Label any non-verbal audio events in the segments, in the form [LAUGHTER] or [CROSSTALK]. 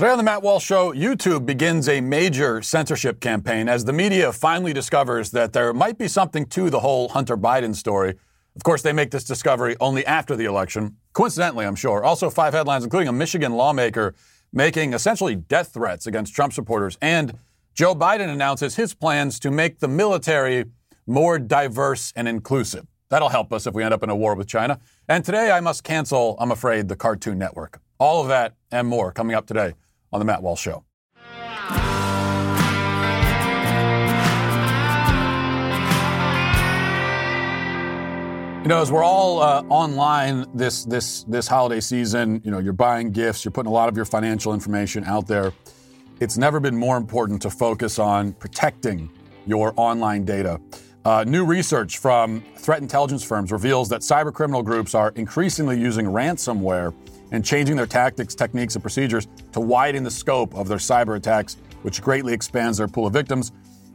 Today on the Matt Walsh Show, YouTube begins a major censorship campaign as the media finally discovers that there might be something to the whole Hunter Biden story. Of course, they make this discovery only after the election. Coincidentally, I'm sure. Also, five headlines, including a Michigan lawmaker making essentially death threats against Trump supporters. And Joe Biden announces his plans to make the military more diverse and inclusive. That'll help us if we end up in a war with China. And today I must cancel, I'm afraid, the Cartoon Network. All of that and more coming up today on The Matt Walsh Show. You know, as we're all uh, online this this this holiday season, you know, you're buying gifts, you're putting a lot of your financial information out there. It's never been more important to focus on protecting your online data. Uh, new research from threat intelligence firms reveals that cybercriminal groups are increasingly using ransomware and changing their tactics, techniques, and procedures to widen the scope of their cyber attacks, which greatly expands their pool of victims.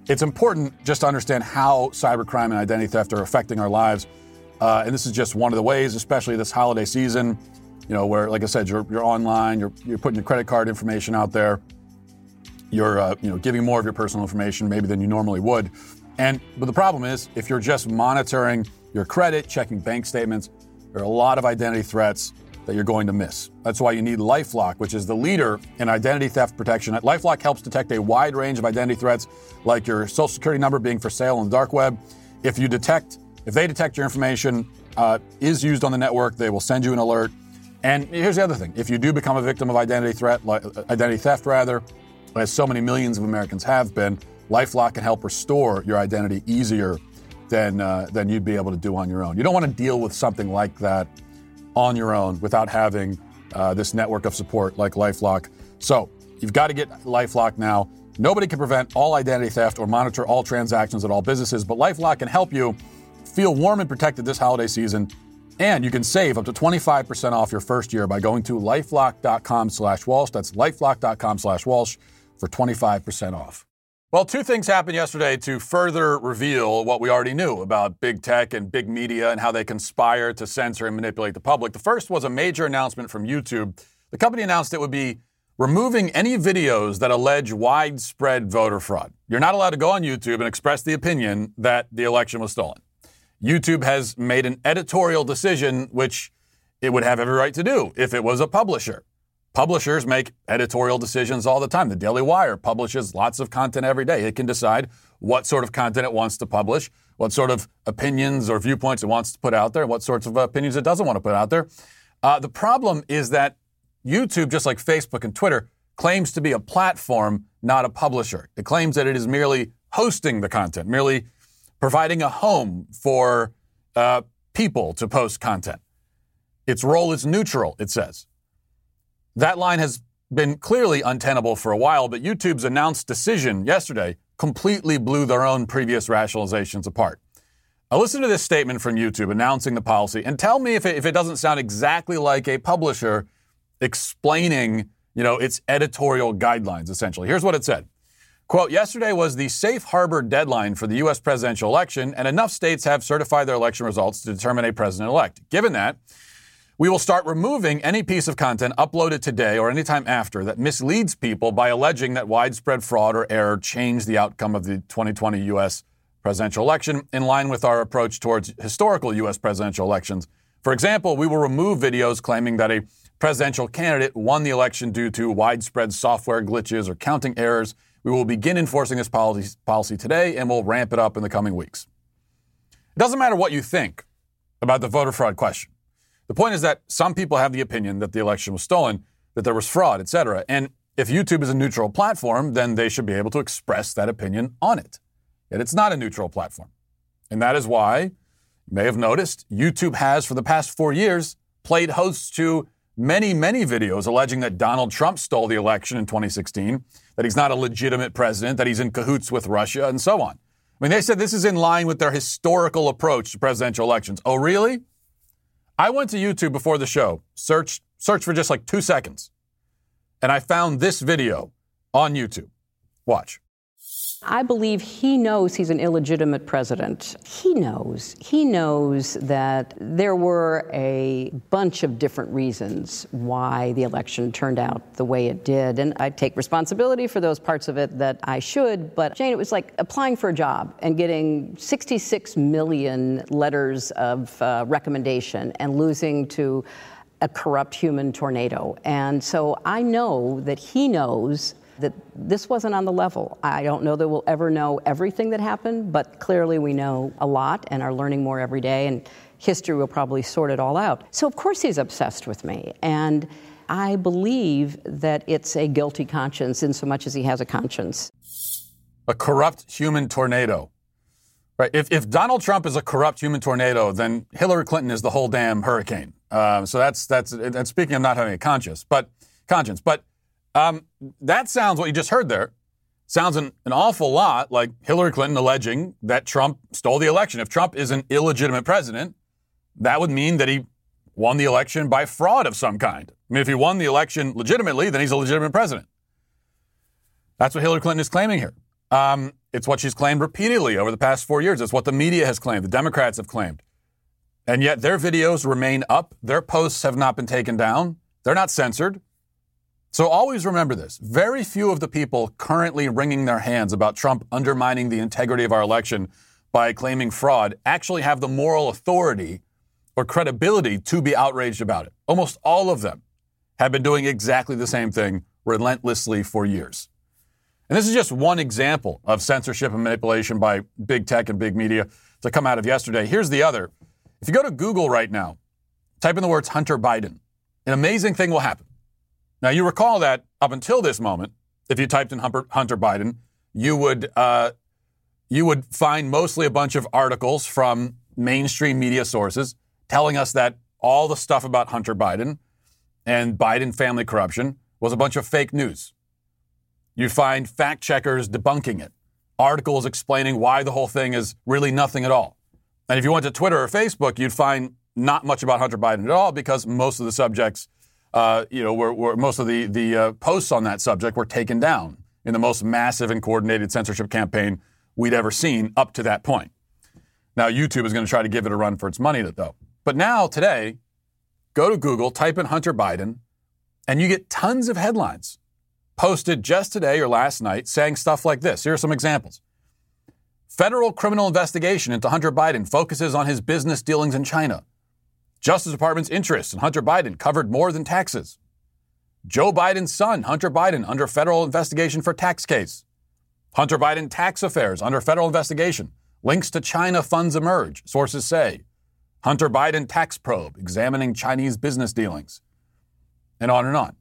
It's important just to understand how cybercrime and identity theft are affecting our lives. Uh, and this is just one of the ways, especially this holiday season, you know, where, like I said, you're, you're online, you're, you're putting your credit card information out there, you're, uh, you know, giving more of your personal information maybe than you normally would. And but the problem is, if you're just monitoring your credit, checking bank statements, there are a lot of identity threats that you're going to miss. That's why you need LifeLock, which is the leader in identity theft protection. LifeLock helps detect a wide range of identity threats, like your social security number being for sale on the dark web. If you detect, if they detect your information uh, is used on the network, they will send you an alert. And here's the other thing: if you do become a victim of identity threat, identity theft rather, as so many millions of Americans have been, LifeLock can help restore your identity easier than uh, than you'd be able to do on your own. You don't want to deal with something like that on your own without having uh, this network of support like LifeLock. So you've got to get LifeLock now. Nobody can prevent all identity theft or monitor all transactions at all businesses, but LifeLock can help you feel warm and protected this holiday season. And you can save up to 25% off your first year by going to lifelock.com slash Walsh. That's lifelock.com slash Walsh for 25% off. Well, two things happened yesterday to further reveal what we already knew about big tech and big media and how they conspire to censor and manipulate the public. The first was a major announcement from YouTube. The company announced it would be removing any videos that allege widespread voter fraud. You're not allowed to go on YouTube and express the opinion that the election was stolen. YouTube has made an editorial decision, which it would have every right to do if it was a publisher. Publishers make editorial decisions all the time. The Daily Wire publishes lots of content every day. It can decide what sort of content it wants to publish, what sort of opinions or viewpoints it wants to put out there, what sorts of opinions it doesn't want to put out there. Uh, the problem is that YouTube, just like Facebook and Twitter, claims to be a platform, not a publisher. It claims that it is merely hosting the content, merely providing a home for uh, people to post content. Its role is neutral, it says. That line has been clearly untenable for a while, but YouTube's announced decision yesterday completely blew their own previous rationalizations apart. Now, listen to this statement from YouTube announcing the policy and tell me if it, if it doesn't sound exactly like a publisher explaining, you know, its editorial guidelines, essentially. Here's what it said. Quote, yesterday was the safe harbor deadline for the U.S. presidential election, and enough states have certified their election results to determine a president elect. Given that, we will start removing any piece of content uploaded today or anytime after that misleads people by alleging that widespread fraud or error changed the outcome of the 2020 U.S. presidential election in line with our approach towards historical U.S. presidential elections. For example, we will remove videos claiming that a presidential candidate won the election due to widespread software glitches or counting errors. We will begin enforcing this policy, policy today and we'll ramp it up in the coming weeks. It doesn't matter what you think about the voter fraud question. The point is that some people have the opinion that the election was stolen, that there was fraud, etc. And if YouTube is a neutral platform, then they should be able to express that opinion on it. Yet it's not a neutral platform. And that is why, you may have noticed, YouTube has, for the past four years, played hosts to many, many videos alleging that Donald Trump stole the election in 2016, that he's not a legitimate president, that he's in cahoots with Russia, and so on. I mean, they said this is in line with their historical approach to presidential elections. Oh, really? I went to YouTube before the show, searched, searched for just like two seconds, and I found this video on YouTube. Watch. I believe he knows he's an illegitimate president. He knows. He knows that there were a bunch of different reasons why the election turned out the way it did. And I take responsibility for those parts of it that I should. But Jane, it was like applying for a job and getting 66 million letters of uh, recommendation and losing to a corrupt human tornado. And so I know that he knows that this wasn't on the level. I don't know that we'll ever know everything that happened, but clearly we know a lot and are learning more every day, and history will probably sort it all out. So, of course, he's obsessed with me. And I believe that it's a guilty conscience in so much as he has a conscience. A corrupt human tornado. Right. If, if Donald Trump is a corrupt human tornado, then Hillary Clinton is the whole damn hurricane. Um, so that's that's and speaking of not having a conscience, but conscience. But um, that sounds what you just heard there. Sounds an, an awful lot like Hillary Clinton alleging that Trump stole the election. If Trump is an illegitimate president, that would mean that he won the election by fraud of some kind. I mean, if he won the election legitimately, then he's a legitimate president. That's what Hillary Clinton is claiming here. Um, it's what she's claimed repeatedly over the past four years. It's what the media has claimed, the Democrats have claimed. And yet their videos remain up. Their posts have not been taken down. They're not censored. So always remember this. Very few of the people currently wringing their hands about Trump undermining the integrity of our election by claiming fraud actually have the moral authority or credibility to be outraged about it. Almost all of them have been doing exactly the same thing relentlessly for years. And this is just one example of censorship and manipulation by big tech and big media to come out of yesterday. Here's the other. If you go to Google right now, type in the words Hunter Biden, an amazing thing will happen. Now, you recall that up until this moment, if you typed in Hunter Biden, you would uh, you would find mostly a bunch of articles from mainstream media sources telling us that all the stuff about Hunter Biden and Biden family corruption was a bunch of fake news. You find fact checkers debunking it, articles explaining why the whole thing is really nothing at all. And if you went to Twitter or Facebook, you'd find not much about Hunter Biden at all because most of the subjects uh, you know, where, most of the, the uh, posts on that subject were taken down in the most massive and coordinated censorship campaign we'd ever seen up to that point. Now, YouTube is going to try to give it a run for its money, though. But now, today, go to Google, type in Hunter Biden, and you get tons of headlines posted just today or last night saying stuff like this. Here are some examples. Federal criminal investigation into Hunter Biden focuses on his business dealings in China. Justice Department's interest in Hunter Biden covered more than taxes. Joe Biden's son, Hunter Biden, under federal investigation for tax case. Hunter Biden tax affairs under federal investigation. Links to China funds emerge, sources say. Hunter Biden tax probe examining Chinese business dealings. And on and on.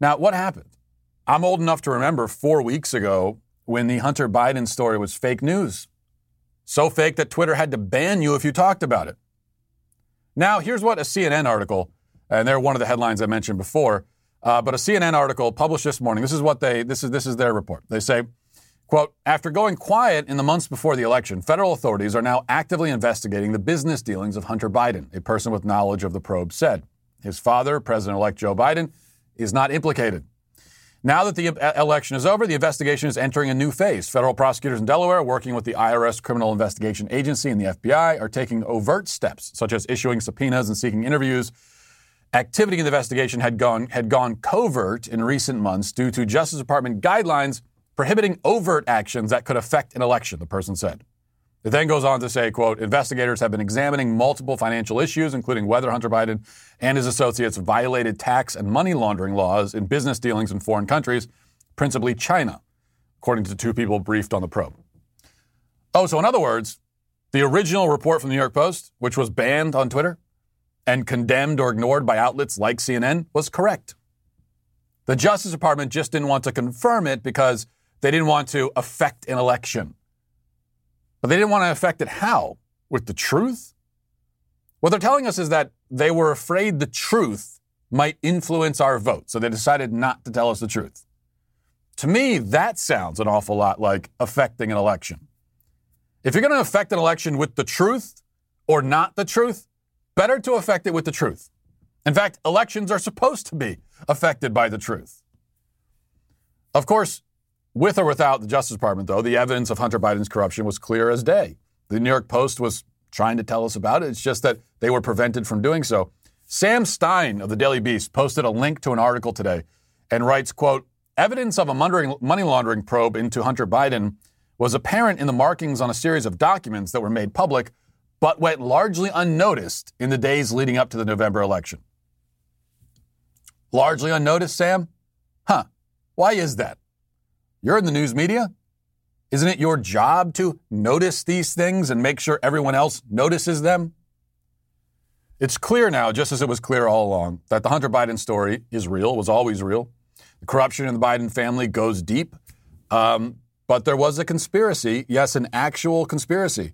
Now, what happened? I'm old enough to remember four weeks ago when the Hunter Biden story was fake news. So fake that Twitter had to ban you if you talked about it. Now, here's what a CNN article, and they're one of the headlines I mentioned before, uh, but a CNN article published this morning. This is what they this is this is their report. They say, "quote After going quiet in the months before the election, federal authorities are now actively investigating the business dealings of Hunter Biden." A person with knowledge of the probe said, "His father, President-elect Joe Biden, is not implicated." Now that the election is over, the investigation is entering a new phase. Federal prosecutors in Delaware, working with the IRS Criminal Investigation Agency and the FBI, are taking overt steps, such as issuing subpoenas and seeking interviews. Activity in the investigation had gone, had gone covert in recent months due to Justice Department guidelines prohibiting overt actions that could affect an election, the person said. It then goes on to say, quote, investigators have been examining multiple financial issues, including whether Hunter Biden and his associates violated tax and money laundering laws in business dealings in foreign countries, principally China, according to two people briefed on the probe. Oh, so in other words, the original report from the New York Post, which was banned on Twitter and condemned or ignored by outlets like CNN, was correct. The Justice Department just didn't want to confirm it because they didn't want to affect an election. But they didn't want to affect it how? With the truth? What they're telling us is that they were afraid the truth might influence our vote, so they decided not to tell us the truth. To me, that sounds an awful lot like affecting an election. If you're going to affect an election with the truth or not the truth, better to affect it with the truth. In fact, elections are supposed to be affected by the truth. Of course, With or without the Justice Department, though, the evidence of Hunter Biden's corruption was clear as day. The New York Post was trying to tell us about it. It's just that they were prevented from doing so. Sam Stein of the Daily Beast posted a link to an article today and writes, quote, evidence of a money laundering probe into Hunter Biden was apparent in the markings on a series of documents that were made public, but went largely unnoticed in the days leading up to the November election. Largely unnoticed, Sam? Huh. Why is that? You're in the news media. Isn't it your job to notice these things and make sure everyone else notices them? It's clear now, just as it was clear all along, that the Hunter Biden story is real, was always real. The corruption in the Biden family goes deep. Um, but there was a conspiracy, yes, an actual conspiracy,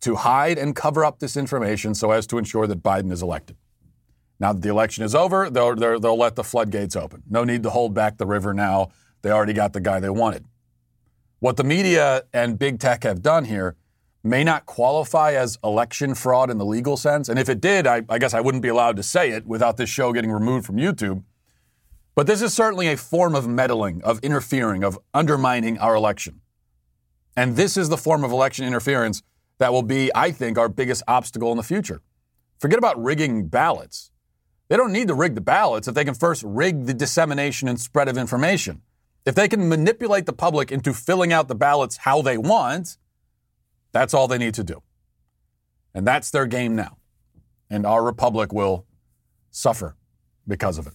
to hide and cover up this information so as to ensure that Biden is elected. Now that the election is over, they'll, they'll let the floodgates open. No need to hold back the river now. They already got the guy they wanted. What the media and big tech have done here may not qualify as election fraud in the legal sense. And if it did, I, I, guess I wouldn't be allowed to say it without this show getting removed from YouTube. But this is certainly a form of meddling, of interfering, of undermining our election. And this is the form of election interference that will be, I think, our biggest obstacle in the future. Forget about rigging ballots. They don't need to rig the ballots if they can first rig the dissemination and spread of information. If they can manipulate the public into filling out the ballots how they want, that's all they need to do. And that's their game now. And our republic will suffer because of it.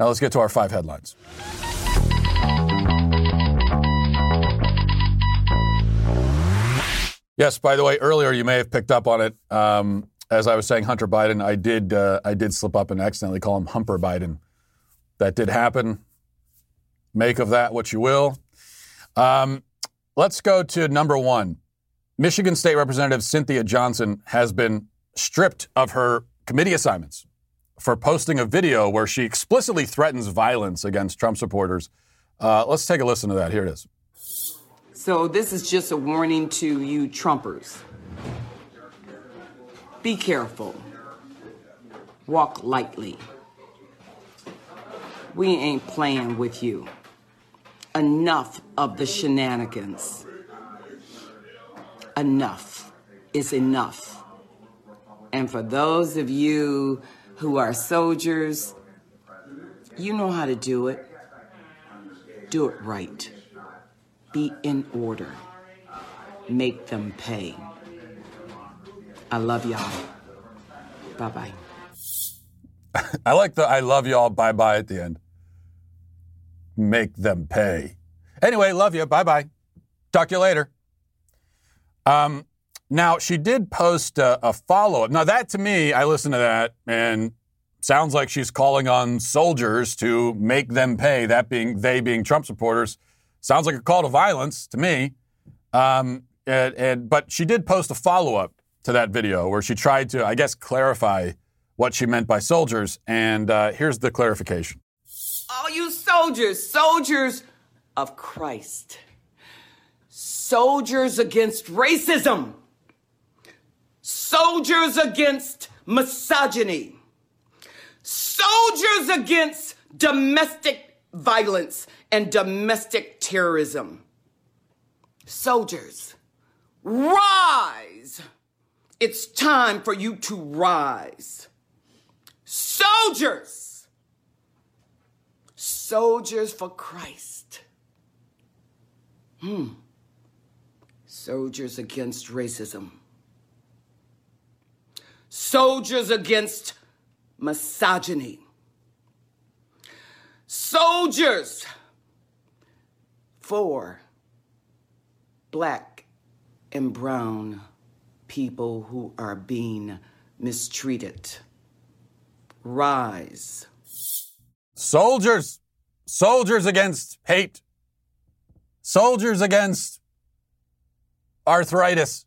Now let's get to our five headlines. Yes, by the way, earlier you may have picked up on it. Um, as I was saying, Hunter Biden, I did uh, I did slip up and accidentally call him Humper Biden. That did happen. Make of that what you will. Um, Let's go to number one. Michigan State Representative Cynthia Johnson has been stripped of her committee assignments for posting a video where she explicitly threatens violence against Trump supporters. Uh, let's take a listen to that. Here it is. So, this is just a warning to you Trumpers. Be careful. Walk lightly. We ain't playing with you enough of the shenanigans. Enough is enough. And for those of you who are soldiers, you know how to do it. Do it right. Be in order. Make them pay. I love y'all. Bye bye. [LAUGHS] I like the I love y'all bye bye at the end make them pay. Anyway, love you. Bye bye. Talk to you later. Um, now, she did post a, a follow up. Now, that to me, I listen to that and sounds like she's calling on soldiers to make them pay, that being they being Trump supporters. Sounds like a call to violence to me. Um, and, and, but she did post a follow up to that video where she tried to, I guess, clarify what she meant by soldiers. And uh, here's the clarification all you soldiers, soldiers of Christ, soldiers against racism, soldiers against misogyny, soldiers against domestic violence and domestic terrorism. Soldiers, rise! It's time for you to rise. Soldiers! Soldiers for Christ. Hmm. Soldiers against racism. Soldiers against misogyny. Soldiers for black and brown people who are being mistreated. Rise. Soldiers Soldiers against hate. Soldiers against arthritis.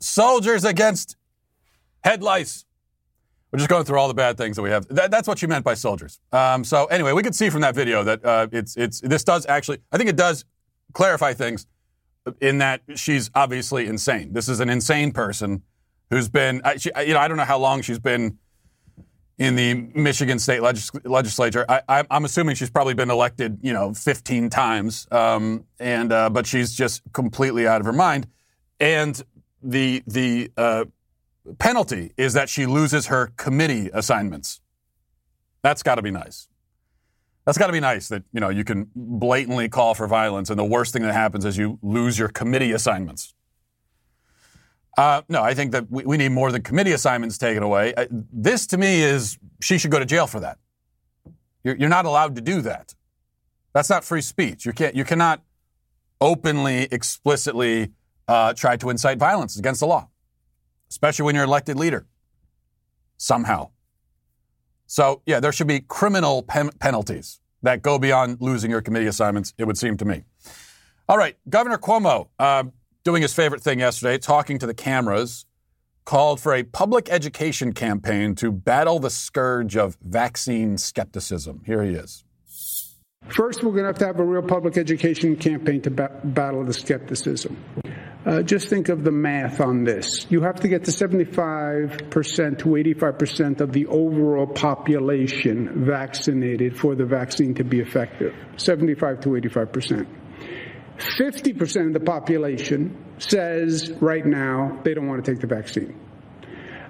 Soldiers against head lice. We're just going through all the bad things that we have. That, that's what she meant by soldiers. Um, so anyway, we could see from that video that uh, it's it's this does actually. I think it does clarify things in that she's obviously insane. This is an insane person who's been. She, you know, I don't know how long she's been in the Michigan State legis- legislature. I, am assuming she's probably been elected, you know, 15 times, um, and uh, but she's just completely out of her mind. And the the uh, penalty is that she loses her committee assignments. That's got to be nice. That's got to be nice that you know you can blatantly call for violence, and the worst thing that happens is you lose your committee assignments. Uh, no, I think that we, we, need more than committee assignments taken away. Uh, this, to me, is she should go to jail for that. You're, you're not allowed to do that. That's not free speech. You can't. You cannot openly, explicitly uh, try to incite violence against the law, especially when you're elected leader. Somehow. So yeah, there should be criminal pen- penalties that go beyond losing your committee assignments. It would seem to me. All right, Governor Cuomo uh, doing his favorite thing yesterday, talking to the cameras, called for a public education campaign to battle the scourge of vaccine skepticism. Here he is. First, we're going to have to have a real public education campaign to ba- battle the skepticism. Uh, just think of the math on this. You have to get to 75% to 85% of the overall population vaccinated for the vaccine to be effective. 75 to 85%. 50% of the population says right now they don't want to take the vaccine.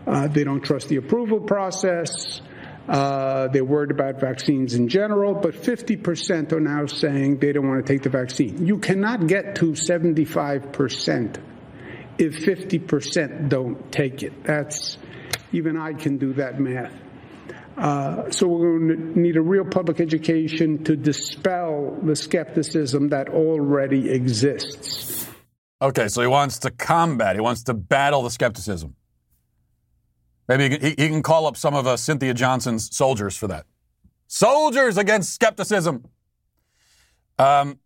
Uh, they don't trust the approval process. Uh, they're worried about vaccines in general, but 50% are now saying they don't want to take the vaccine. You cannot get to 75% if 50% don't take it. That's, even I can do that math. Uh, so we're going to need a real public education to dispel the skepticism that already exists. Okay, so he wants to combat, he wants to battle the skepticism. Maybe he can, he, he can call up some of uh, Cynthia Johnson's soldiers for that. Soldiers against skepticism. Um,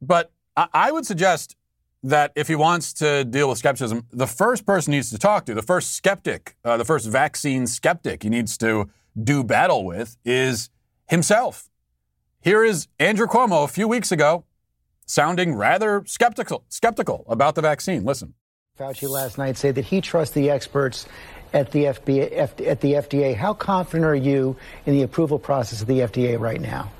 but I, I would suggest that if he wants to deal with skepticism, the first person he needs to talk to, the first skeptic, uh, the first vaccine skeptic he needs to do battle with is himself. Here is Andrew Cuomo a few weeks ago sounding rather skeptical, skeptical about the vaccine. Listen. Fauci last night said that he trusts the experts at the, FBA, at the FDA. How confident are you in the approval process of the FDA right now?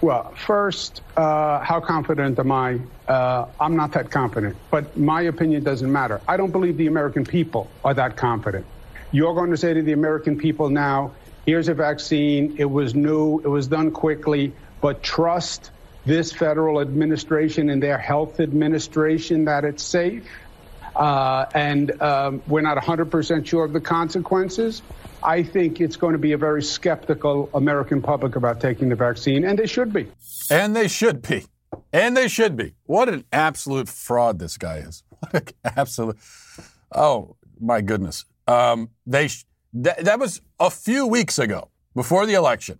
Well, first, uh, how confident am I? Uh, I'm not that confident, but my opinion doesn't matter. I don't believe the American people are that confident. You're going to say to the American people now, here's a vaccine. It was new. It was done quickly, but trust this federal administration and their health administration that it's safe. Uh, and um, we're not 100% sure of the consequences. I think it's going to be a very skeptical American public about taking the vaccine, and they should be. And they should be. And they should be. What an absolute fraud this guy is. [LAUGHS] What an absolute. Oh, my goodness. Um, they sh- th- that was a few weeks ago, before the election.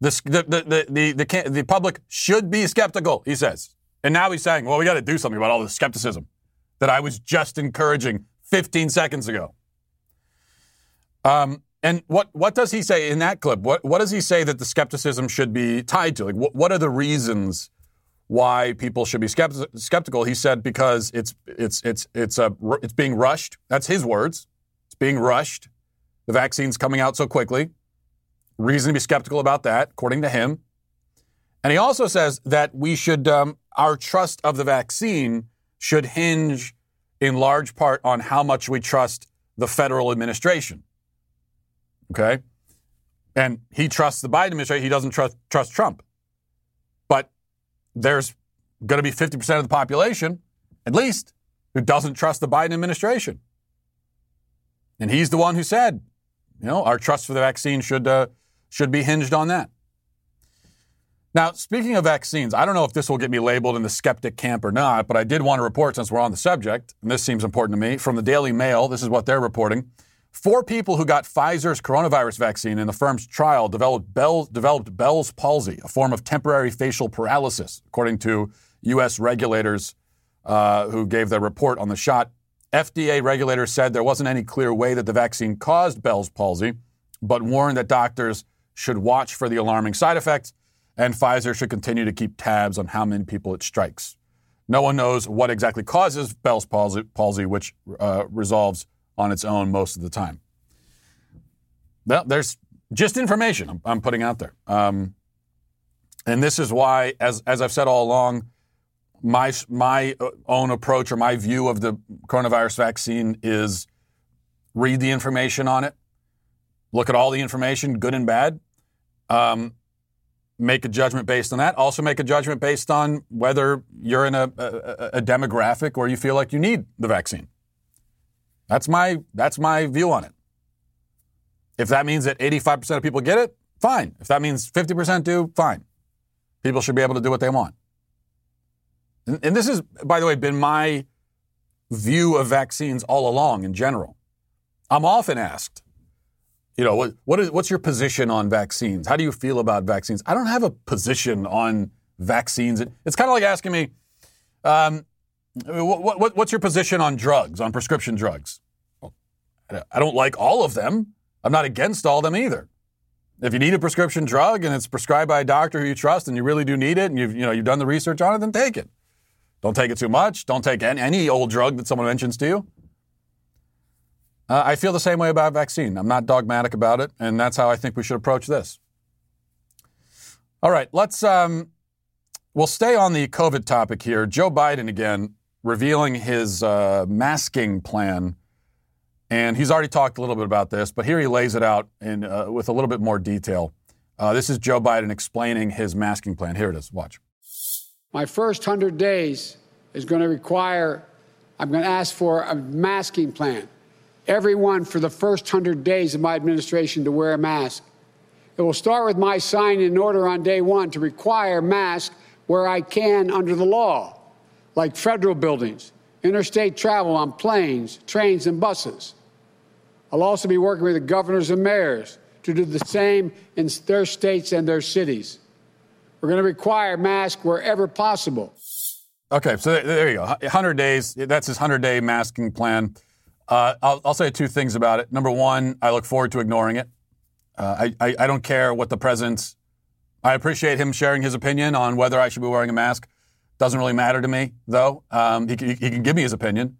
The, the, the, the, the, the public should be skeptical, he says. And now he's saying, well, we got to do something about all the skepticism that I was just encouraging 15 seconds ago. Um, and what, what does he say in that clip? What, what does he say that the skepticism should be tied to? Like, what, what are the reasons why people should be skeptical? He said because it's, it's, it's, it's, a, it's being rushed. That's his words being rushed. The vaccine's coming out so quickly. Reason to be skeptical about that, according to him. And he also says that we should, um, our trust of the vaccine should hinge in large part on how much we trust the federal administration. Okay? And he trusts the Biden administration. He doesn't trust, trust Trump. But there's going to be 50% of the population, at least, who doesn't trust the Biden administration. And he's the one who said, you know, our trust for the vaccine should, uh, should be hinged on that. Now, speaking of vaccines, I don't know if this will get me labeled in the skeptic camp or not, but I did want to report since we're on the subject, and this seems important to me, from the Daily Mail. This is what they're reporting. Four people who got Pfizer's coronavirus vaccine in the firm's trial developed, Bell, developed Bell's palsy, a form of temporary facial paralysis, according to U.S. regulators uh, who gave their report on the shot. FDA regulators said there wasn't any clear way that the vaccine caused Bell's palsy, but warned that doctors should watch for the alarming side effects, and Pfizer should continue to keep tabs on how many people it strikes. No one knows what exactly causes Bell's palsy, palsy which uh, resolves on its own most of the time. Well, there's just information I'm, I'm putting out there. Um, and this is why, as, as I've said all along, my, my own approach or my view of the coronavirus vaccine is read the information on it, look at all the information, good and bad, um, make a judgment based on that. Also, make a judgment based on whether you're in a, a, a demographic where you feel like you need the vaccine. That's my that's my view on it. If that means that 85% of people get it, fine. If that means 50% do, fine. People should be able to do what they want. And, this has, by the way, been my view of vaccines all along in general. I'm often asked, you know, what, what is, what's your position on vaccines? How do you feel about vaccines? I don't have a position on vaccines. It's kind of like asking me, um, what, what, what's your position on drugs, on prescription drugs? I don't like all of them. I'm not against all of them either. If you need a prescription drug and it's prescribed by a doctor who you trust and you really do need it and you've, you know, you've done the research on it, then take it. Don't take it too much. Don't take any, old drug that someone mentions to you. Uh, I feel the same way about vaccine. I'm not dogmatic about it, and that's how I think we should approach this. All right, let's. Um, we'll stay on the COVID topic here. Joe Biden again revealing his uh, masking plan, and he's already talked a little bit about this, but here he lays it out in uh, with a little bit more detail. Uh, this is Joe Biden explaining his masking plan. Here it is. Watch. My first hundred days is going to require. I'm going to ask for a masking plan everyone for the first 100 days of my administration to wear a mask. It will start with my signing an order on day one to require masks where I can under the law, like federal buildings, interstate travel on planes, trains, and buses. I'll also be working with the governors and mayors to do the same in their states and their cities. We're going to require masks wherever possible. Okay, so there you go. 100 days. That's his 100 day masking plan. Uh, I'll, I'll, say two things about it. Number one, I look forward to ignoring it. Uh, I, I, I, don't care what the president's. I appreciate him sharing his opinion on whether I should be wearing a mask. Doesn't really matter to me, though. Um, he, he, he can give me his opinion,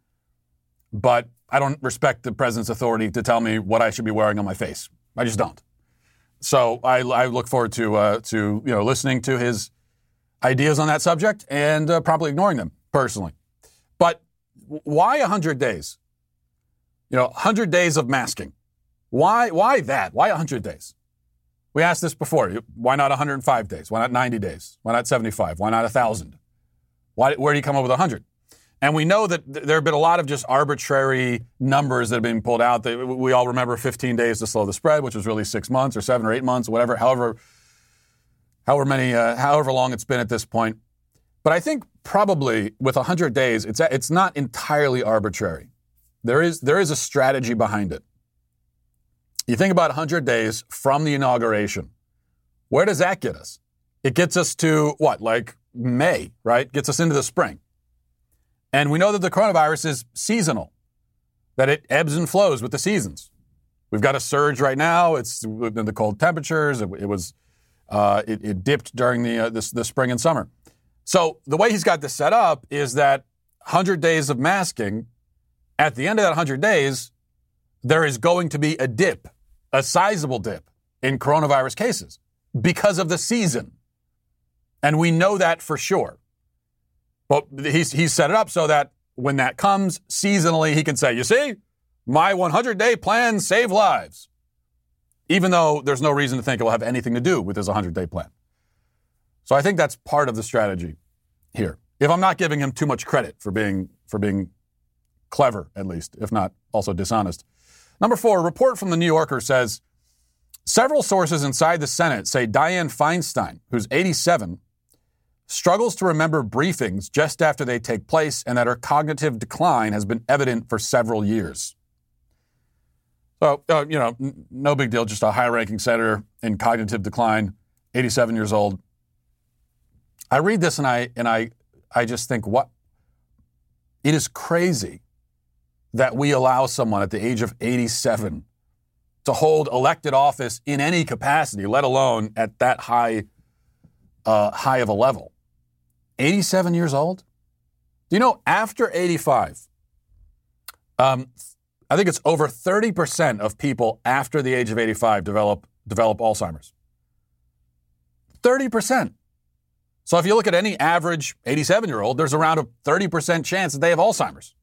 but I don't respect the president's authority to tell me what I should be wearing on my face. I just don't. So I, I look forward to uh, to you know listening to his ideas on that subject and uh, probably ignoring them personally. But why 100 days? You know, 100 days of masking. Why, why that? Why 100 days? We asked this before. Why not 105 days? Why not 90 days? Why not 75? Why not 1,000? Why, where do you come up with 100? And we know that there have been a lot of just arbitrary numbers that have been pulled out. We all remember 15 days to slow the spread, which was really six months or seven or eight months, whatever, however, however many, uh, however long it's been at this point. But I think probably with 100 days, it's, it's not entirely arbitrary. There is, there is a strategy behind it. You think about 100 days from the inauguration. Where does that get us? It gets us to what, like May, right? Gets us into the spring. And we know that the coronavirus is seasonal, that it ebbs and flows with the seasons. We've got a surge right now. It's the cold temperatures. It, it was, uh, it, it, dipped during the, uh, the, the spring and summer. So the way he's got this set up is that 100 days of masking at the end of that 100 days, there is going to be a dip, a sizable dip in coronavirus cases because of the season. And we know that for sure. But he's, he's set it up so that when that comes seasonally, he can say, you see, my 100 day plan saved lives. Even though there's no reason to think it will have anything to do with his 100 day plan. So I think that's part of the strategy here. If I'm not giving him too much credit for being, for being Clever, at least, if not also dishonest. Number four, a report from the New Yorker says several sources inside the Senate say Dianne Feinstein, who's 87, struggles to remember briefings just after they take place and that her cognitive decline has been evident for several years. So, uh, you know, n- no big deal, just a high ranking senator in cognitive decline, 87 years old. I read this and I, and I, I just think, what? It is crazy that we allow someone at the age of 87 to hold elected office in any capacity, let alone at that high, uh, high of a level. 87 years old? Do you know after 85, um, I think it's over 30% of people after the age of 85 develop develop Alzheimer's. 30%. So if you look at any average 87 year old, there's around a 30% chance that they have Alzheimer's.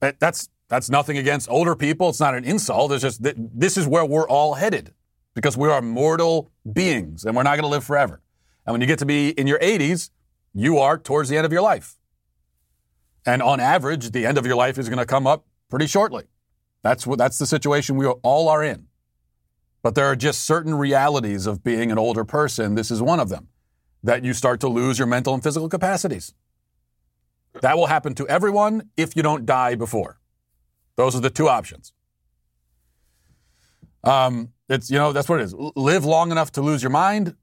That's, that's nothing against older people. It's not an insult. It's just that this is where we're all headed because we are mortal beings and we're not going to live forever. And when you get to be in your 80s, you are towards the end of your life. And on average, the end of your life is going to come up pretty shortly. That's what that's the situation we all are in. But there are just certain realities of being an older person. This is one of them that you start to lose your mental and physical capacities. That will happen to everyone if you don't die before. Those are the two options. Um, it's you know that's what it is. Live long enough to lose your mind,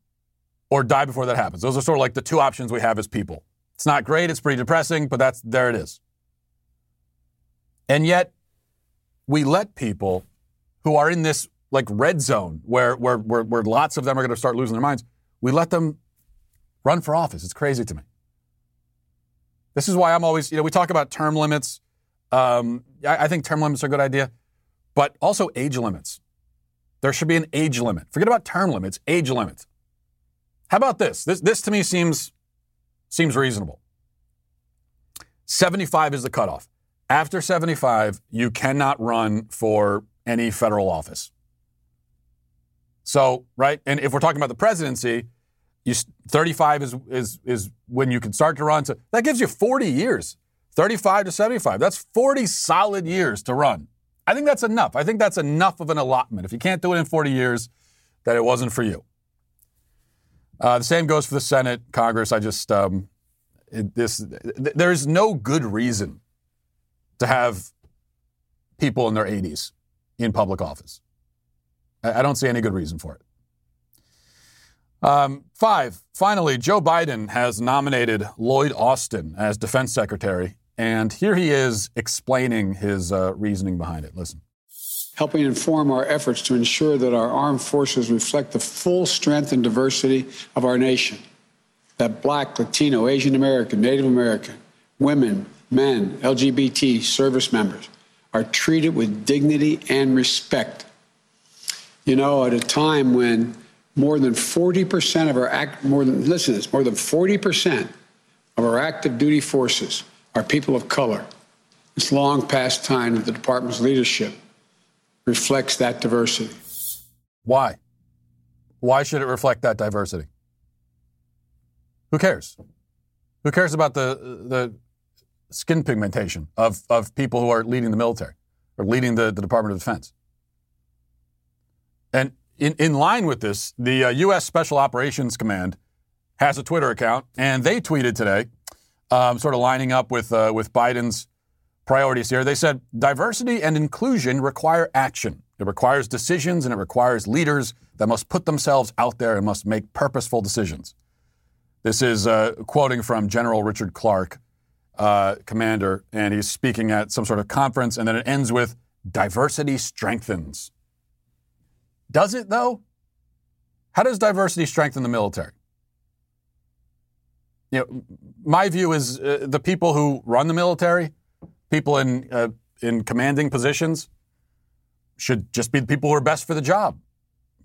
or die before that happens. Those are sort of like the two options we have as people. It's not great. It's pretty depressing, but that's there it is. And yet, we let people who are in this like red zone where where where, where lots of them are going to start losing their minds. We let them run for office. It's crazy to me. This is why I'm always, you know, we talk about term limits. Um, I, I think term limits are a good idea, but also age limits. There should be an age limit. Forget about term limits, age limits. How about this? This, this to me seems, seems reasonable. 75 is the cutoff. After 75, you cannot run for any federal office. So, right? And if we're talking about the presidency, you, 35 is, is, is when you can start to run. So that gives you 40 years, 35 to 75. That's 40 solid years to run. I think that's enough. I think that's enough of an allotment. If you can't do it in 40 years, that it wasn't for you. Uh, the same goes for the Senate, Congress. I just, um, it, this, th- there's no good reason to have people in their 80s in public office. I, I don't see any good reason for it. Um, five, finally, Joe Biden has nominated Lloyd Austin as defense secretary, and here he is explaining his uh, reasoning behind it. Listen. Helping inform our efforts to ensure that our armed forces reflect the full strength and diversity of our nation. That black, Latino, Asian American, Native American, women, men, LGBT service members are treated with dignity and respect. You know, at a time when more than 40% of our act, more than, listen this, more than 40% of our active duty forces are people of color. It's long past time that the department's leadership reflects that diversity. Why? Why should it reflect that diversity? Who cares? Who cares about the, the skin pigmentation of, of people who are leading the military or leading the, the Department of Defense? And in, in line with this, the uh, U.S. Special Operations Command has a Twitter account, and they tweeted today, um, sort of lining up with uh, with Biden's priorities here. They said diversity and inclusion require action. It requires decisions, and it requires leaders that must put themselves out there and must make purposeful decisions. This is uh, quoting from General Richard Clarke, uh, commander, and he's speaking at some sort of conference, and then it ends with diversity strengthens. Does it, though? How does diversity strengthen the military? You know, my view is uh, the people who run the military, people in, uh, in commanding positions, should just be the people who are best for the job.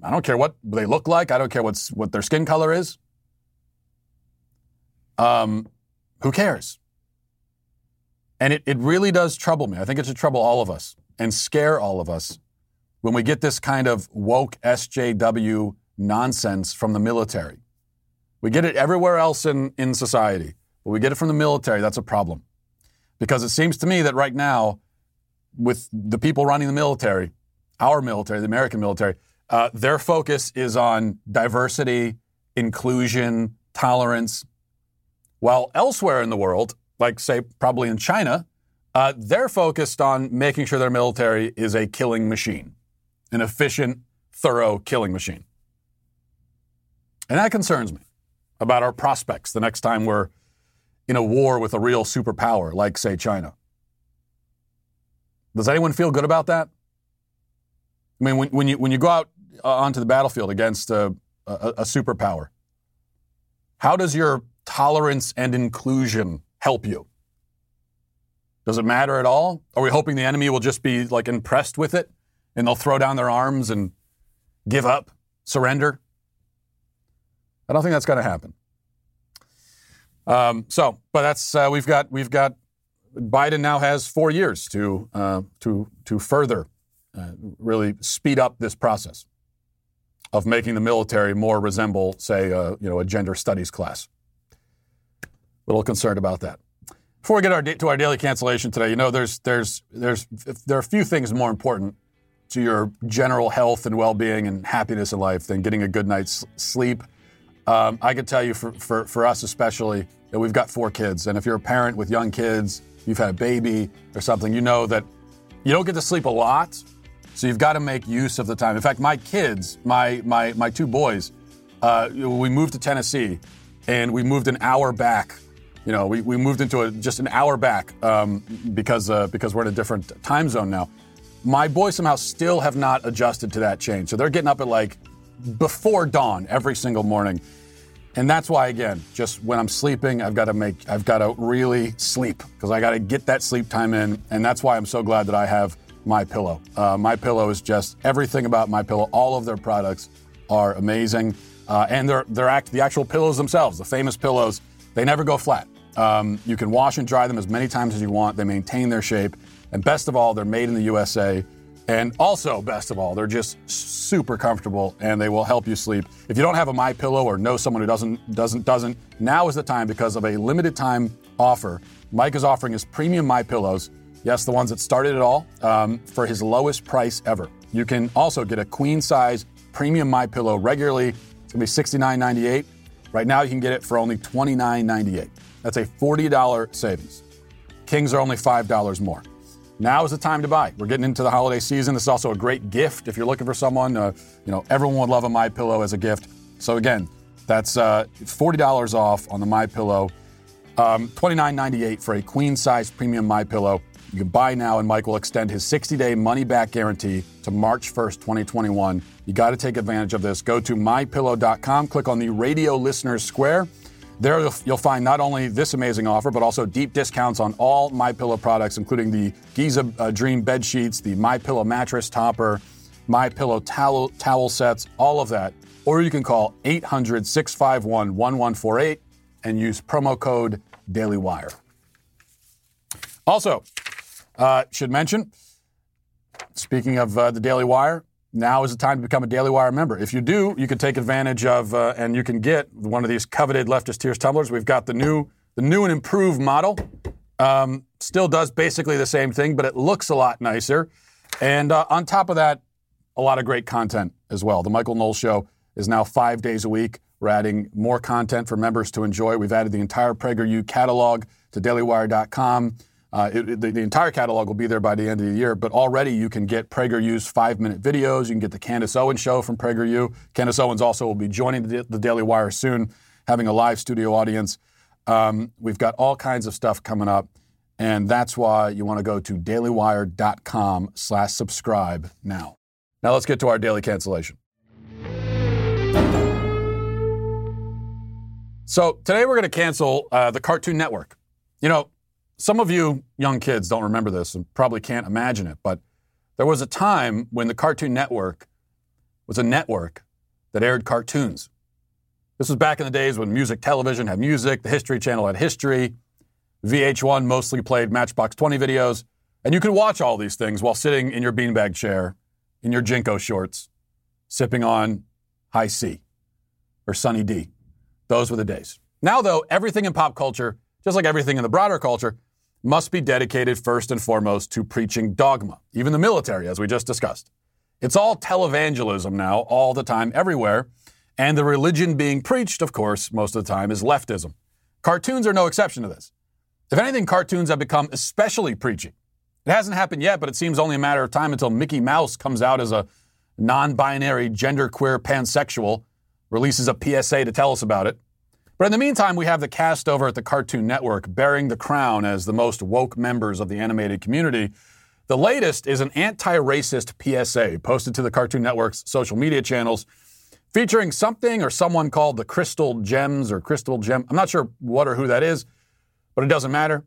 I don't care what they look like. I don't care what's, what their skin color is. Um, who cares? And it, it really does trouble me. I think it should trouble all of us and scare all of us when we get this kind of woke SJW nonsense from the military. We get it everywhere else in, in society, but we get it from the military. That's a problem. Because it seems to me that right now, with the people running the military, our military, the American military, uh, their focus is on diversity, inclusion, tolerance. While elsewhere in the world, like say probably in China, uh, they're focused on making sure their military is a killing machine an efficient, thorough killing machine. And that concerns me about our prospects the next time we're in a war with a real superpower like, say, China. Does anyone feel good about that? I mean, when, when, you, when you go out uh, onto the battlefield against a, a, a superpower, how does your tolerance and inclusion help you? Does it matter at all? Are we hoping the enemy will just be like impressed with it and they'll throw down their arms and give up, surrender. I don't think that's going to happen. Um, so, but that's uh, we've got we've got Biden now has four years to uh, to to further uh, really speed up this process of making the military more resemble, say, uh, you know, a gender studies class. A little concerned about that. Before we get our, to our daily cancellation today, you know, there's there's there's there are a few things more important to your general health and well-being and happiness in life than getting a good night's sleep. Um, I can tell you, for, for, for us especially, that we've got four kids, and if you're a parent with young kids, you've had a baby or something, you know that you don't get to sleep a lot, so you've got to make use of the time. In fact, my kids, my my my two boys, uh, we moved to Tennessee, and we moved an hour back you know, we, we moved into a, just an hour back um, because uh, because we're in a different time zone now. My boys somehow still have not adjusted to that change, so they're getting up at like before dawn every single morning, and that's why again, just when I'm sleeping, I've got to make I've got to really sleep because I got to get that sleep time in, and that's why I'm so glad that I have my pillow. Uh, my pillow is just everything about my pillow. All of their products are amazing, uh, and they're they're act the actual pillows themselves, the famous pillows. They never go flat. Um, you can wash and dry them as many times as you want. They maintain their shape. And best of all, they're made in the USA. And also, best of all, they're just super comfortable and they will help you sleep. If you don't have a My Pillow or know someone who doesn't doesn't doesn't, now is the time because of a limited time offer. Mike is offering his premium My Pillows. Yes, the ones that started it all um, for his lowest price ever. You can also get a queen size premium My Pillow regularly. It's gonna be $69.98. Right now, you can get it for only $29.98. That's a $40 savings. Kings are only $5 more. Now is the time to buy. We're getting into the holiday season. This is also a great gift if you're looking for someone. Uh, you know, everyone would love a My Pillow as a gift. So again, that's uh, $40 off on the My Pillow. Um, $29.98 for a queen size premium My Pillow. You can buy now, and Mike will extend his 60 day money back guarantee to March 1st, 2021. You got to take advantage of this. Go to mypillow.com, click on the radio listeners square. There you'll find not only this amazing offer, but also deep discounts on all My Pillow products, including the Giza uh, Dream bed sheets, the My Pillow mattress topper, My Pillow towel, towel sets, all of that. Or you can call 800 651 1148 and use promo code DailyWire. Also, uh, should mention, speaking of uh, the Daily Wire, now is the time to become a Daily Wire member. If you do, you can take advantage of uh, and you can get one of these coveted leftist tears tumblers. We've got the new the new and improved model. Um, still does basically the same thing, but it looks a lot nicer. And uh, on top of that, a lot of great content as well. The Michael Knowles Show is now five days a week. We're adding more content for members to enjoy. We've added the entire PragerU catalog to dailywire.com. Uh, it, the, the, entire catalog will be there by the end of the year, but already you can get PragerU's five minute videos. You can get the Candace Owens show from PragerU. Candace Owens also will be joining the, the Daily Wire soon, having a live studio audience. Um, we've got all kinds of stuff coming up, and that's why you want to go to dailywire.com slash subscribe now. Now let's get to our daily cancellation. So today we're going to cancel uh, the Cartoon Network. You know, some of you young kids don't remember this and probably can't imagine it, but there was a time when the Cartoon Network was a network that aired cartoons. This was back in the days when music television had music, the History Channel had history, VH1 mostly played Matchbox 20 videos, and you could watch all these things while sitting in your beanbag chair, in your JNCO shorts, sipping on Hi-C or Sunny D. Those were the days. Now, though, everything in pop culture, just like everything in the broader culture, must be dedicated first and foremost to preaching dogma, even the military, as we just discussed. It's all televangelism now, all the time, everywhere. And the religion being preached, of course, most of the time is leftism. Cartoons are no exception to this. If anything, cartoons have become especially preachy. It hasn't happened yet, but it seems only a matter of time until Mickey Mouse comes out as a non binary, genderqueer pansexual, releases a PSA to tell us about it. But in the meantime, we have the cast over at the Cartoon Network bearing the crown as the most woke members of the animated community. The latest is an anti racist PSA posted to the Cartoon Network's social media channels featuring something or someone called the Crystal Gems or Crystal Gem. I'm not sure what or who that is, but it doesn't matter.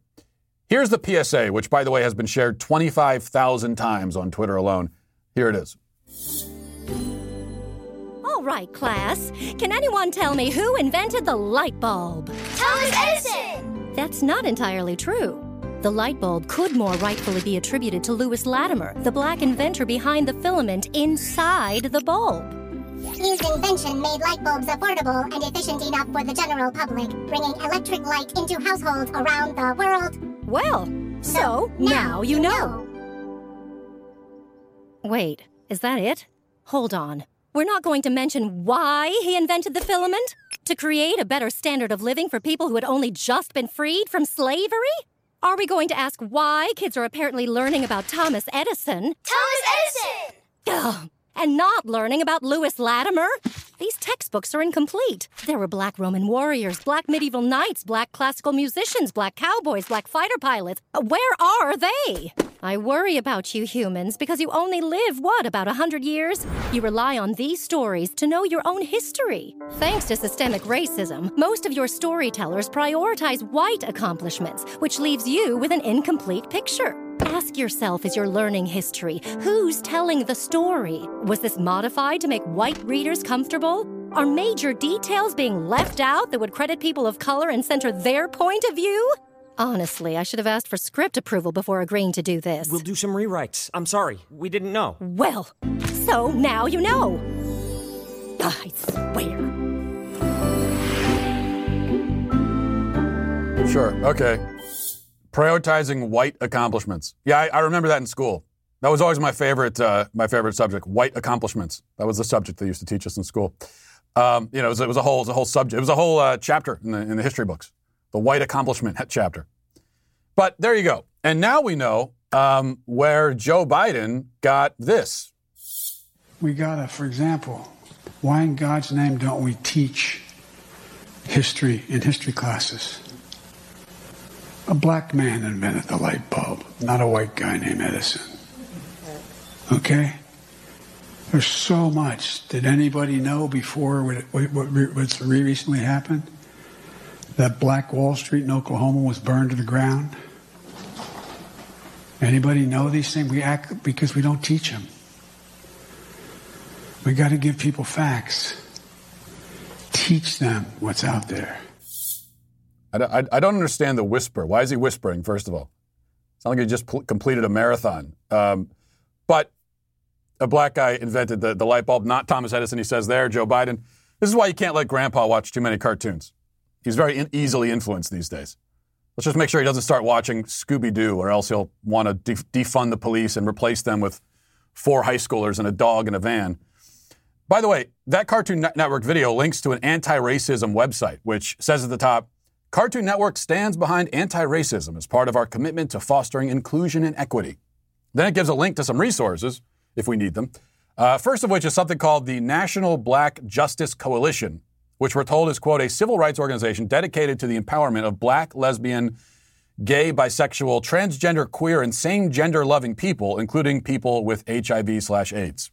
Here's the PSA, which, by the way, has been shared 25,000 times on Twitter alone. Here it is. Right, class. Can anyone tell me who invented the light bulb? Thomas Edison! That's not entirely true. The light bulb could more rightfully be attributed to Lewis Latimer, the black inventor behind the filament inside the bulb. His invention made light bulbs affordable and efficient enough for the general public, bringing electric light into households around the world. Well, so, now, you know. Wait, is that it? Hold on. We're not going to mention why he invented the filament? To create a better standard of living for people who had only just been freed from slavery? Are we going to ask why kids are apparently learning about Thomas Edison? Thomas Edison! Ugh, and not learning about Lewis Latimer? These textbooks are incomplete. There were black Roman warriors, black medieval knights, black classical musicians, black cowboys, black fighter pilots. Uh, Where are they? I worry about you humans because you only live, what, about a hundred years? You rely on these stories to know your own history. Thanks to systemic racism, most of your storytellers prioritize white accomplishments, which leaves you with an incomplete picture. Ask yourself as you're learning history who's telling the story? Was this modified to make white readers comfortable? Are major details being left out that would credit people of color and center their point of view? Honestly, I should have asked for script approval before agreeing to do this. We'll do some rewrites. I'm sorry. We didn't know. Well, so now you know. I swear. Sure. Okay. Prioritizing white accomplishments. Yeah, I, I remember that in school. That was always my favorite. Uh, my favorite subject. White accomplishments. That was the subject they used to teach us in school. Um, you know, it was, it was a whole, it was a whole subject. It was a whole uh, chapter in the, in the history books. The white accomplishment [LAUGHS] chapter. But there you go. And now we know um, where Joe Biden got this. We gotta, for example, why in God's name don't we teach history in history classes? A black man invented the light bulb, not a white guy named Edison. Okay? There's so much. Did anybody know before what, what, what what's recently happened? That Black Wall Street in Oklahoma was burned to the ground? Anybody know these things? We act because we don't teach them. We got to give people facts. Teach them what's out there. I don't, I, I don't understand the whisper. Why is he whispering, first of all? It's not like he just pl- completed a marathon. Um, but a black guy invented the, the light bulb, not Thomas Edison, he says there, Joe Biden. This is why you can't let grandpa watch too many cartoons. He's very in- easily influenced these days. Let's just make sure he doesn't start watching Scooby Doo, or else he'll want to def- defund the police and replace them with four high schoolers and a dog in a van. By the way, that Cartoon Network video links to an anti racism website, which says at the top Cartoon Network stands behind anti racism as part of our commitment to fostering inclusion and equity. Then it gives a link to some resources, if we need them. Uh, first of which is something called the National Black Justice Coalition, which we're told is, quote, a civil rights organization dedicated to the empowerment of black, lesbian, gay, bisexual, transgender, queer, and same gender loving people, including people with HIV slash AIDS.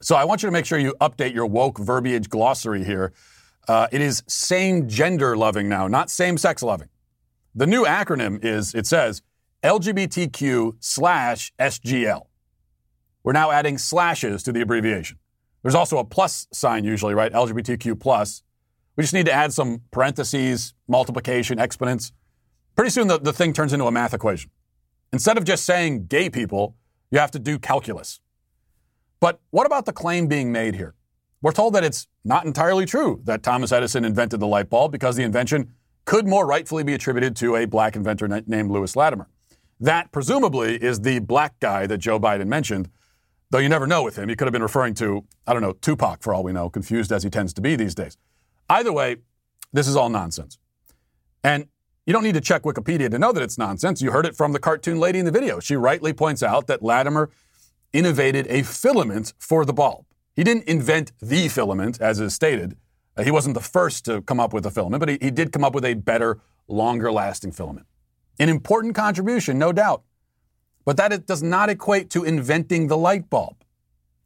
So I want you to make sure you update your woke verbiage glossary here. Uh, it is same gender loving now, not same sex loving. The new acronym is, it says, LGBTQ slash SGL. We're now adding slashes to the abbreviation. There's also a plus sign usually, right? LGBTQ plus. We just need to add some parentheses, multiplication, exponents. Pretty soon the, the thing turns into a math equation. Instead of just saying gay people, you have to do calculus. But what about the claim being made here? We're told that it's not entirely true that Thomas Edison invented the light bulb because the invention could more rightfully be attributed to a black inventor na- named Lewis Latimer. That presumably is the black guy that Joe Biden mentioned, though you never know with him. He could have been referring to, I don't know, Tupac for all we know, confused as he tends to be these days. Either way, this is all nonsense. And you don't need to check Wikipedia to know that it's nonsense. You heard it from the cartoon lady in the video. She rightly points out that Latimer innovated a filament for the bulb. He didn't invent the filament, as is stated. Uh, he wasn't the first to come up with a filament, but he, he did come up with a better, longer lasting filament. An important contribution, no doubt. But that it does not equate to inventing the light bulb.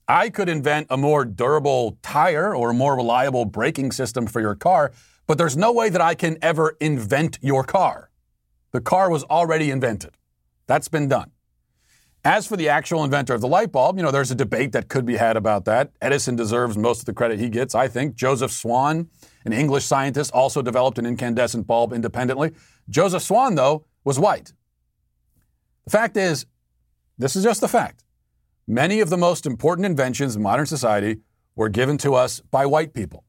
I could invent a more durable tire or a more reliable braking system for your car, but there's no way that I can ever invent your car. The car was already invented. That's been done. As for the actual inventor of the light bulb, you know, there's a debate that could be had about that. Edison deserves most of the credit he gets, I think. Joseph Swan, an English scientist, also developed an incandescent bulb independently. Joseph Swan, though, was white. The fact is, this is just the fact. Many of the most important inventions in modern society were given to us by white people,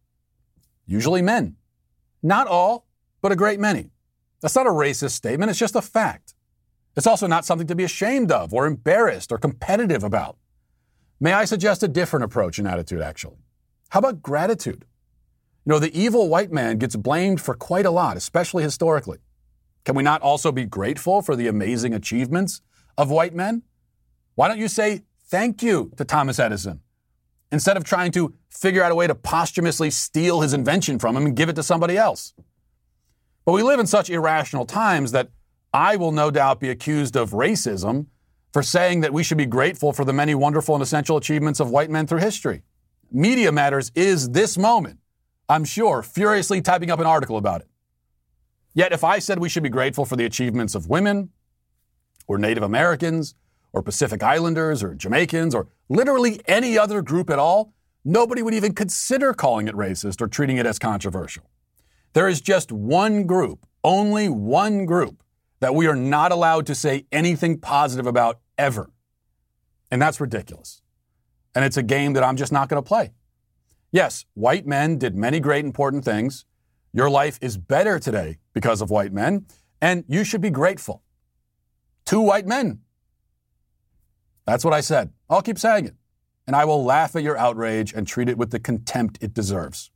usually men. Not all, but a great many. That's not a racist statement, it's just a fact. It's also not something to be ashamed of or embarrassed or competitive about. May I suggest a different approach and attitude, actually? How about gratitude? You know, the evil white man gets blamed for quite a lot, especially historically. Can we not also be grateful for the amazing achievements of white men? Why don't you say thank you to Thomas Edison instead of trying to figure out a way to posthumously steal his invention from him and give it to somebody else? But we live in such irrational times that I will no doubt be accused of racism for saying that we should be grateful for the many wonderful and essential achievements of white men through history. Media Matters is this moment, I'm sure, furiously typing up an article about it. Yet, if I said we should be grateful for the achievements of women, or Native Americans, or Pacific Islanders, or Jamaicans, or literally any other group at all, nobody would even consider calling it racist or treating it as controversial. There is just one group, only one group, that we are not allowed to say anything positive about ever. And that's ridiculous. And it's a game that I'm just not going to play. Yes, white men did many great important things. Your life is better today because of white men, and you should be grateful. Two white men. That's what I said. I'll keep saying it. And I will laugh at your outrage and treat it with the contempt it deserves.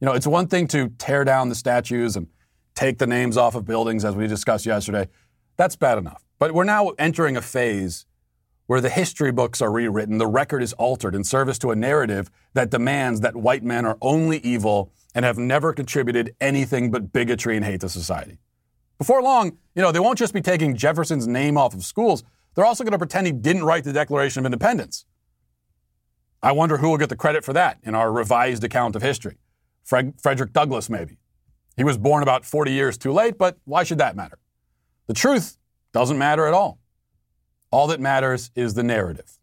You know, it's one thing to tear down the statues and take the names off of buildings, as we discussed yesterday. That's bad enough. But we're now entering a phase where the history books are rewritten, the record is altered in service to a narrative that demands that white men are only evil and have never contributed anything but bigotry and hate to society. Before long, you know, they won't just be taking Jefferson's name off of schools, they're also going to pretend he didn't write the Declaration of Independence. I wonder who will get the credit for that in our revised account of history. Fred- Frederick Douglass, maybe. He was born about 40 years too late, but why should that matter? The truth doesn't matter at all. All that matters is the narrative,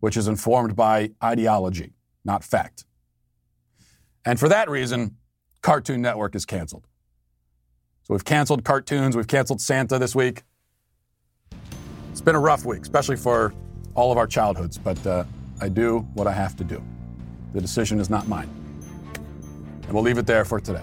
which is informed by ideology, not fact. And for that reason, Cartoon Network is canceled. So we've canceled cartoons, we've canceled Santa this week. It's been a rough week, especially for all of our childhoods, but uh, I do what I have to do. The decision is not mine. And we'll leave it there for today.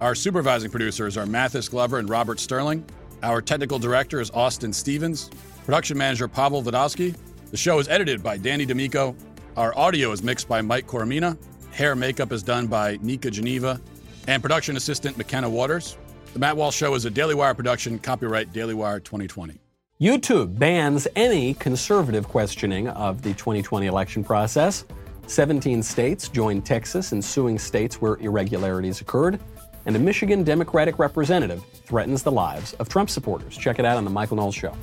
Our supervising producers are Mathis Glover and Robert Sterling. Our technical director is Austin Stevens. Production manager Pavel Vodowski. The show is edited by Danny D'Amico. Our audio is mixed by Mike Coromina. Hair makeup is done by Nika Geneva. And production assistant McKenna Waters. The Matt Walsh Show is a Daily Wire production, copyright Daily Wire 2020. YouTube bans any conservative questioning of the 2020 election process. 17 states joined Texas in suing states where irregularities occurred and a Michigan Democratic representative threatens the lives of Trump supporters. Check it out on The Michael Knowles Show.